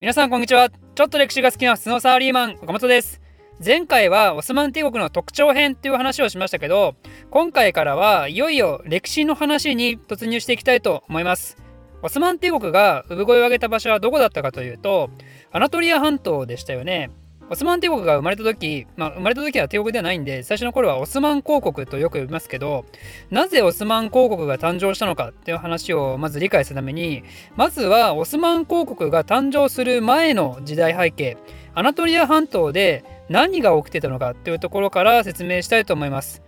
皆さんこんにちは。ちょっと歴史が好きなスノーサーリーマン岡本です。前回はオスマン帝国の特徴編という話をしましたけど今回からはいよいよ歴史の話に突入していきたいと思います。オスマン帝国が産声を上げた場所はどこだったかというとアナトリア半島でしたよね。オスマン帝国が生まれた時、まあ、生まれた時は帝国ではないんで最初の頃はオスマン公国とよく呼びますけどなぜオスマン公国が誕生したのかっていう話をまず理解するためにまずはオスマン公国が誕生する前の時代背景アナトリア半島で何が起きてたのかっていうところから説明したいと思います。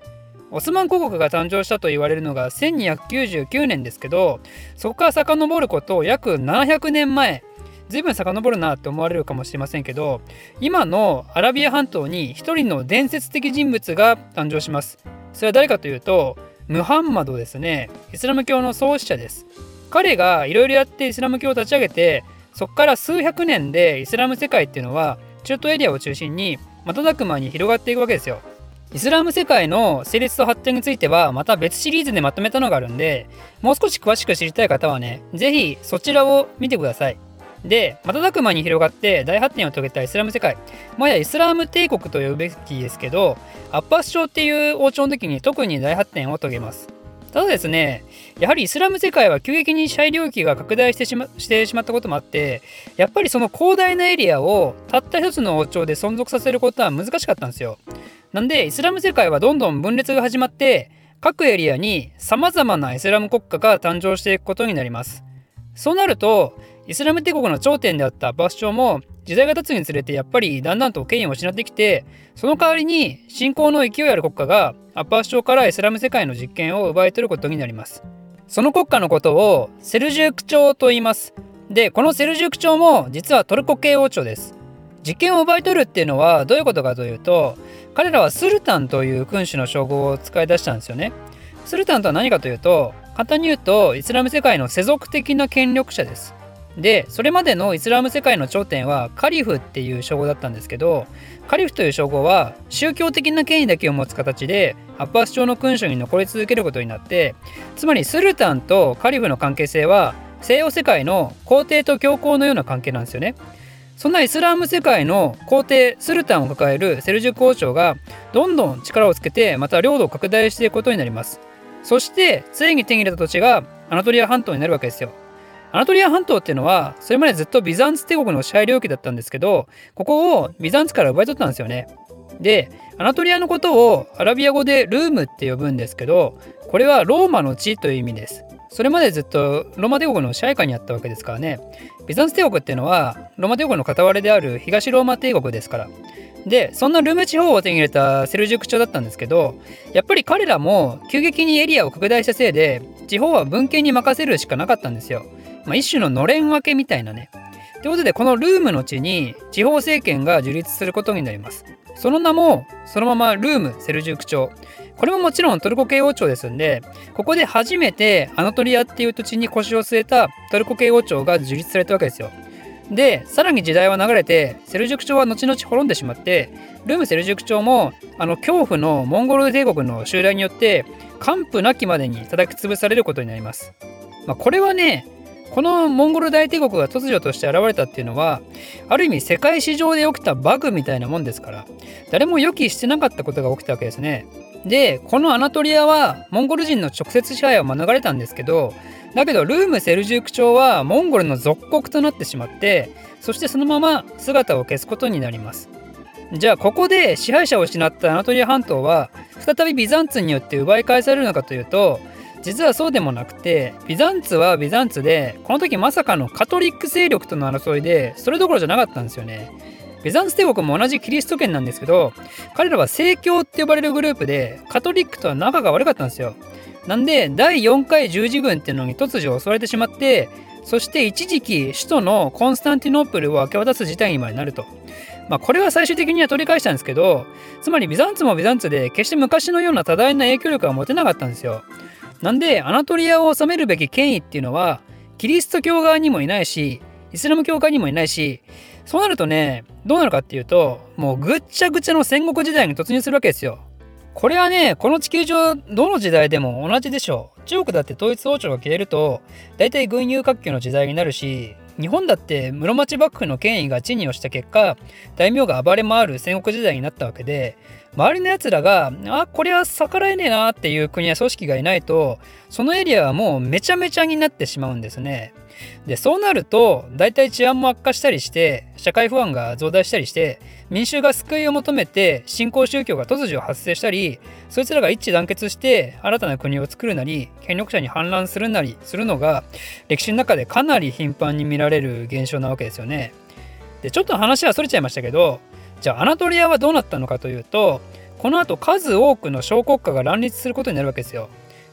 オスマン公国が誕生したと言われるのが1299年ですけどそこから遡ること約700年前随分遡るなって思われるかもしれませんけど今のアラビア半島に一人の伝説的人物が誕生します。それは誰かというとムハンマドですね。イスラム教の創始者です。彼がいろいろやってイスラム教を立ち上げてそこから数百年でイスラム世界っていうのは中東エリアを中心に瞬く間に広がっていくわけですよ。イスラム世界の成立と発展についてはまた別シリーズでまとめたのがあるんでもう少し詳しく知りたい方はね是非そちらを見てください。で瞬く間に広がって大発展を遂げたイスラム世界。もはやイスラム帝国と呼ぶべきですけどアッパス朝っていう王朝の時に特に大発展を遂げます。ただですねやはりイスラム世界は急激に支配領域が拡大してしましてしまったこともあってやっぱりその広大なエリアをたった一つの王朝で存続させることは難しかったんですよ。なんでイスラム世界はどんどん分裂が始まって各エリアに様々なイスラム国家が誕生していくことになります。そうなるとイスラム帝国の頂点であったアッバス朝も時代が経つにつれてやっぱりだんだんと権威を失ってきてその代わりに信仰の勢いある国家がアッバス朝からイスラム世界の実権を奪い取ることになります。その国家のことをセルジューク朝と言います。でこのセルジューク朝も実はトルコ系王朝です。実権を奪い取るっていうのはどういうことかというと彼らはスルタンという君主の称号を使い出したんですよね。スルタンとは何かというと簡単に言うとイスラム世界の世俗的な権力者です。でそれまでのイスラム世界の頂点はカリフっていう称号だったんですけどカリフという称号は宗教的な権威だけを持つ形でアッバス朝の君主に残り続けることになってつまりスルタンとカリフの関係性は西洋世界の皇帝と教皇のような関係なんですよね。そんなイスラム世界の皇帝スルタンを抱えるセルジュク王朝がどんどん力をつけてまた領土を拡大していくことになります。そしてついに手に入れた土地がアナトリア半島になるわけですよ。アナトリア半島っていうのはそれまでずっとビザンツ帝国の支配領域だったんですけどここをビザンツから奪い取ったんですよね。でアナトリアのことをアラビア語でルームって呼ぶんですけどこれはローマの地という意味です。それまでずっとローマ帝国の支配下にあったわけですからねビザンツ帝国っていうのはローマ帝国の片割れである東ローマ帝国ですからでそんなルーム地方を手に入れたセルジュク朝だったんですけどやっぱり彼らも急激にエリアを拡大したせいで地方は文献に任せるしかなかったんですよ。まあ、一種ののれん分けみたいなね。ということでこのルームの地に地方政権が樹立することになります。その名もそのままルームセルジューク朝。これももちろんトルコ系王朝ですんでここで初めてアナトリアっていう土地に腰を据えたトルコ系王朝が樹立されたわけですよ。でさらに時代は流れてセルジュク朝は後々滅んでしまってルームセルジュク朝もあの恐怖のモンゴル帝国の襲来によって完膚なきまでに叩き潰されることになります。まあ、これはねこのモンゴル大帝国が突如として現れたっていうのはある意味世界史上で起きたバグみたいなもんですから誰も予期してなかったことが起きたわけですね。でこのアナトリアはモンゴル人の直接支配を免れたんですけどだけどルームセルジューク朝はモンゴルの属国となってしまってそしてそのまま姿を消すことになります。じゃあここで支配者を失ったアナトリア半島は再びビザンツによって奪い返されるのかというと実はそうでもなくてビザンツはビザンツでこの時まさかのカトリック勢力との争いでそれどころじゃなかったんですよね。ビザンツ帝国も同じキリスト圏なんですけど彼らは正教って呼ばれるグループでカトリックとは仲が悪かったんですよ。なんで第4回十字軍っていうのに突如襲われてしまってそして一時期首都のコンスタンティノープルを明け渡す事態にまでなると。まあ、これは最終的には取り返したんですけどつまりビザンツもビザンツで決して昔のような多大な影響力は持てなかったんですよ。なんでアナトリアを治めるべき権威っていうのはキリスト教側にもいないしイスラム教側にもいないしそうなるとねどうなるかっていうともうぐっちゃぐちゃの戦国時代に突入するわけですよ。これはねこの地球上どの時代でも同じでしょう。中国だって統一王朝が消えると大体軍友割拠の時代になるし日本だって室町幕府の権威が地に落ちた結果大名が暴れ回る戦国時代になったわけで周りのやつらがあこれは逆らえねえなっていう国や組織がいないとそのエリアはもうめちゃめちゃになってしまうんですね。でそうなると大体治安も悪化したりして社会不安が増大したりして民衆が救いを求めて新興宗教が突如発生したりそいつらが一致団結して新たな国を作るなり権力者に反乱するなりするのが歴史の中でかなり頻繁に見られる現象なわけですよね。でちょっと話はそれちゃいましたけどじゃあアナトリアはどうなったのかというとこの後数多くの小国家が乱立することになるわけですよ。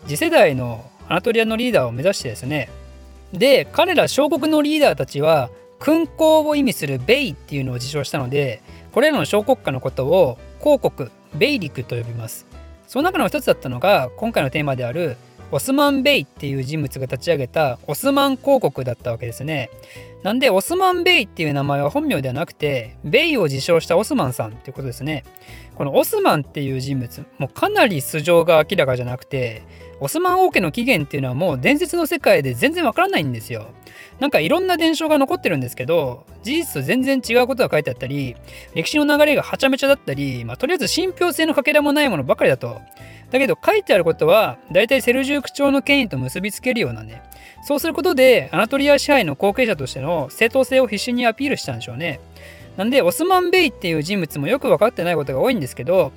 次世代のアナトリアのリーダーを目指してですね。で彼ら小国のリーダーたちは勲功を意味するベイっていうのを自称したのでこれらの小国家のことを公国ベイリクと呼びます。その中の一つだったのが今回のテーマであるオスマン・ベイっていう人物が立ち上げたオスマン公国だったわけですね。なんでオスマン・ベイっていう名前は本名ではなくてベイを自称したオスマンさんっていうことですねこのオスマンっていう人物もうかなり素性が明らかじゃなくてオスマン王家の起源っていうのはもう伝説の世界で全然わからないんですよ。なんかいろんな伝承が残ってるんですけど事実と全然違うことが書いてあったり歴史の流れがはちゃめちゃだったり、まあ、とりあえず信憑性のかけらもないものばかりだと。だけど書いてあることは大体セルジューク朝の権威と結びつけるようなねそうすることでアナトリア支配の後継者としての正当性を必死にアピールしたんでしょうね。なんでオスマン・ベイっていう人物もよく分かってないことが多いんですけど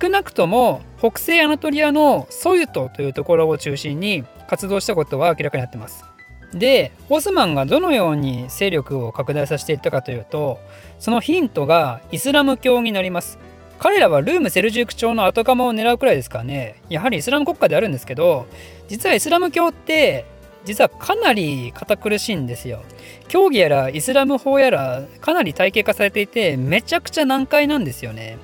少なくとも北西アナトリアのソユトというところを中心に活動したことは明らかになってます。でオスマンがどのように勢力を拡大させていったかというとそのヒントがイスラム教になります。彼らはルーム・セルジューク朝の後釜を狙うくらいですからねやはりイスラム国家であるんですけど実はイスラム教って実はかなり堅苦しいんですよ。教義やらイスラム法やらかなり体系化されていてめちゃくちゃ難解なんですよね。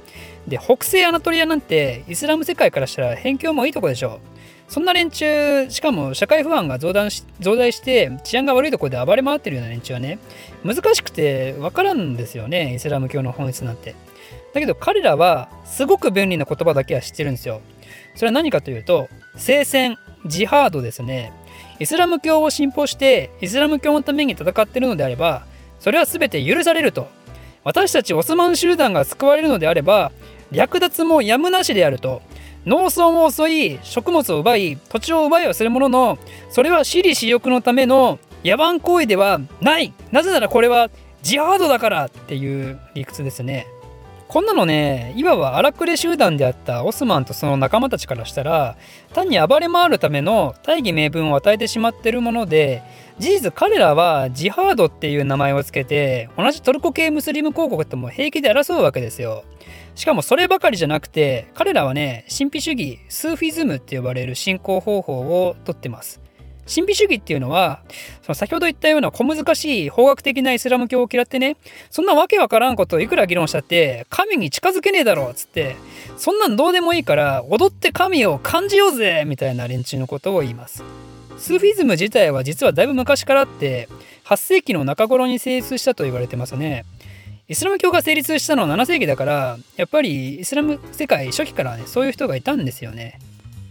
で北西アナトリアなんてイスラム世界からしたら辺境もいいとこでしょう。そんな連中しかも社会不安が増大し増大して治安が悪いところで暴れ回ってるような連中はね難しくて分からんですよねイスラム教の本質なんて。だけど彼らはすごく便利な言葉だけは知ってるんですよ。それは何かというと聖戦ジハードですね。イスラム教を信奉してイスラム教のために戦っているのであればそれは全て許されると私たちオスマン集団が救われるのであれば略奪もやむなしであると農村を襲い食物を奪い土地を奪いはするもののそれは私利私欲のための野蛮行為ではないなぜならこれはジハードだからっていう理屈ですねこんなのねいわば荒くれ集団であったオスマンとその仲間たちからしたら単に暴れ回るための大義名分を与えてしまってるもので事実彼らはジハードっていう名前を付けて同じトルコ系ムスリム公国とも平気で争うわけですよ。しかもそればかりじゃなくて彼らはね神秘主義スーフィズムって呼ばれる信仰方法をとってます。神秘主義っていうのは、その先ほど言ったような小難しい法学的なイスラム教を嫌ってね、そんなわけわからんことをいくら議論したって、神に近づけねえだろっつって、そんなんどうでもいいから踊って神を感じようぜみたいな連中のことを言います。スーフィズム自体は実はだいぶ昔からあって、8世紀の中頃に成立したと言われてますね。イスラム教が成立したのは7世紀だから、やっぱりイスラム世界初期からね、そういう人がいたんですよね。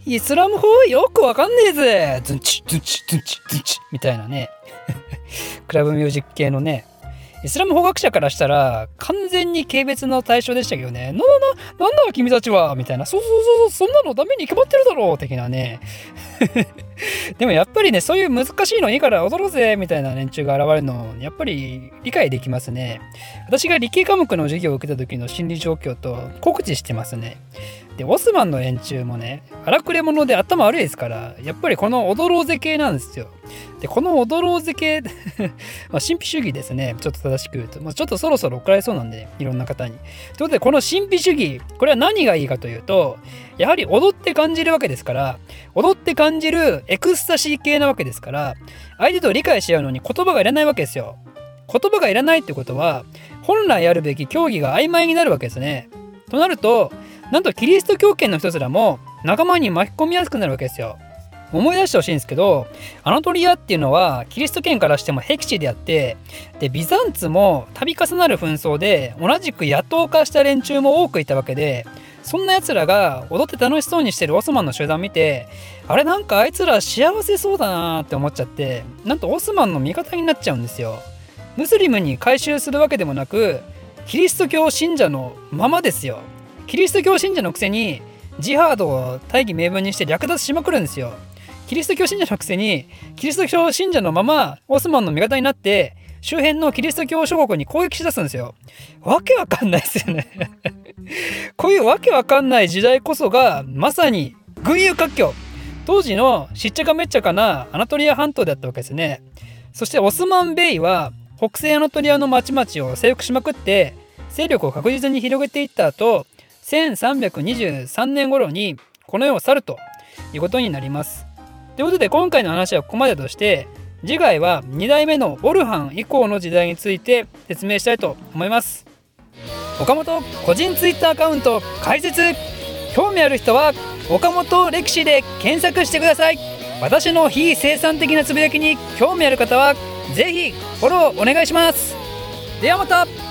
イスラム法よくわかんねえぜズンチズンチズンチズンチみたいなね クラブミュージック系のねイスラム法学者からしたら完全に軽蔑の対象でしたけどね、な、な、な、なんだ君たちはみたいな、そうそうそうそんなのダメに決まってるだろう的なね。でもやっぱりね、そういう難しいのいいから踊ろうぜみたいな連中が現れるの、やっぱり理解できますね。私が理系科目の授業を受けた時の心理状況と告知してますね。で、オスマンの連中もね、荒くれ者で頭悪いですから、やっぱりこの踊ろうぜ系なんですよ。で、この踊ろうぜ系 まあ、神秘主義ですね。ちょっと正しく言うと。まあ、ちょっとそろそろ怒られそうなんで、いろんな方に。ということで、この神秘主義、これは何がいいかというと、やはり踊って感じるわけですから、踊って感じるエクスタシー系なわけですから、相手と理解し合うのに言葉がいらないわけですよ。言葉がいらないってことは、本来あるべき競技が曖昧になるわけですね。となると、なんとキリスト教圏の人すらも仲間に巻き込みやすくなるわけですよ。思い出してほしいんですけどアナトリアっていうのはキリスト圏からしても僻地であってでビザンツも度重なる紛争で同じく野党化した連中も多くいたわけでそんな奴らが踊って楽しそうにしてるオスマンの集団見てあれなんかあいつら幸せそうだなって思っちゃってなんとオスマンの味方になっちゃうんですよ。ムスリムに改宗するわけでもなくキリスト教信者のままですよキリスト教信者のくせにジハードを大義名分にして略奪しまくるんですよキリスト教信者のくせにキリスト教信者のままオスマンの味方になって周辺のキリスト教諸国に攻撃しだすんですよ。わけわかんないですよね。こういうわけわかんない時代こそがまさに群雄割拠。当時のしっちゃかめっちゃかなアナトリア半島だったわけですね。そしてオスマン・ベイは北西アナトリアの町々を征服しまくって勢力を確実に広げていった後1323年頃にこの世を去るということになります。ということで今回の話はここまでとして次回は2代目のオルハン以降の時代について説明したいと思います。岡本個人 Twitter アカウント開設。興味ある人は岡本歴史で検索してください。私の非生産的なつぶやきに興味ある方は是非フォローお願いします。ではまた。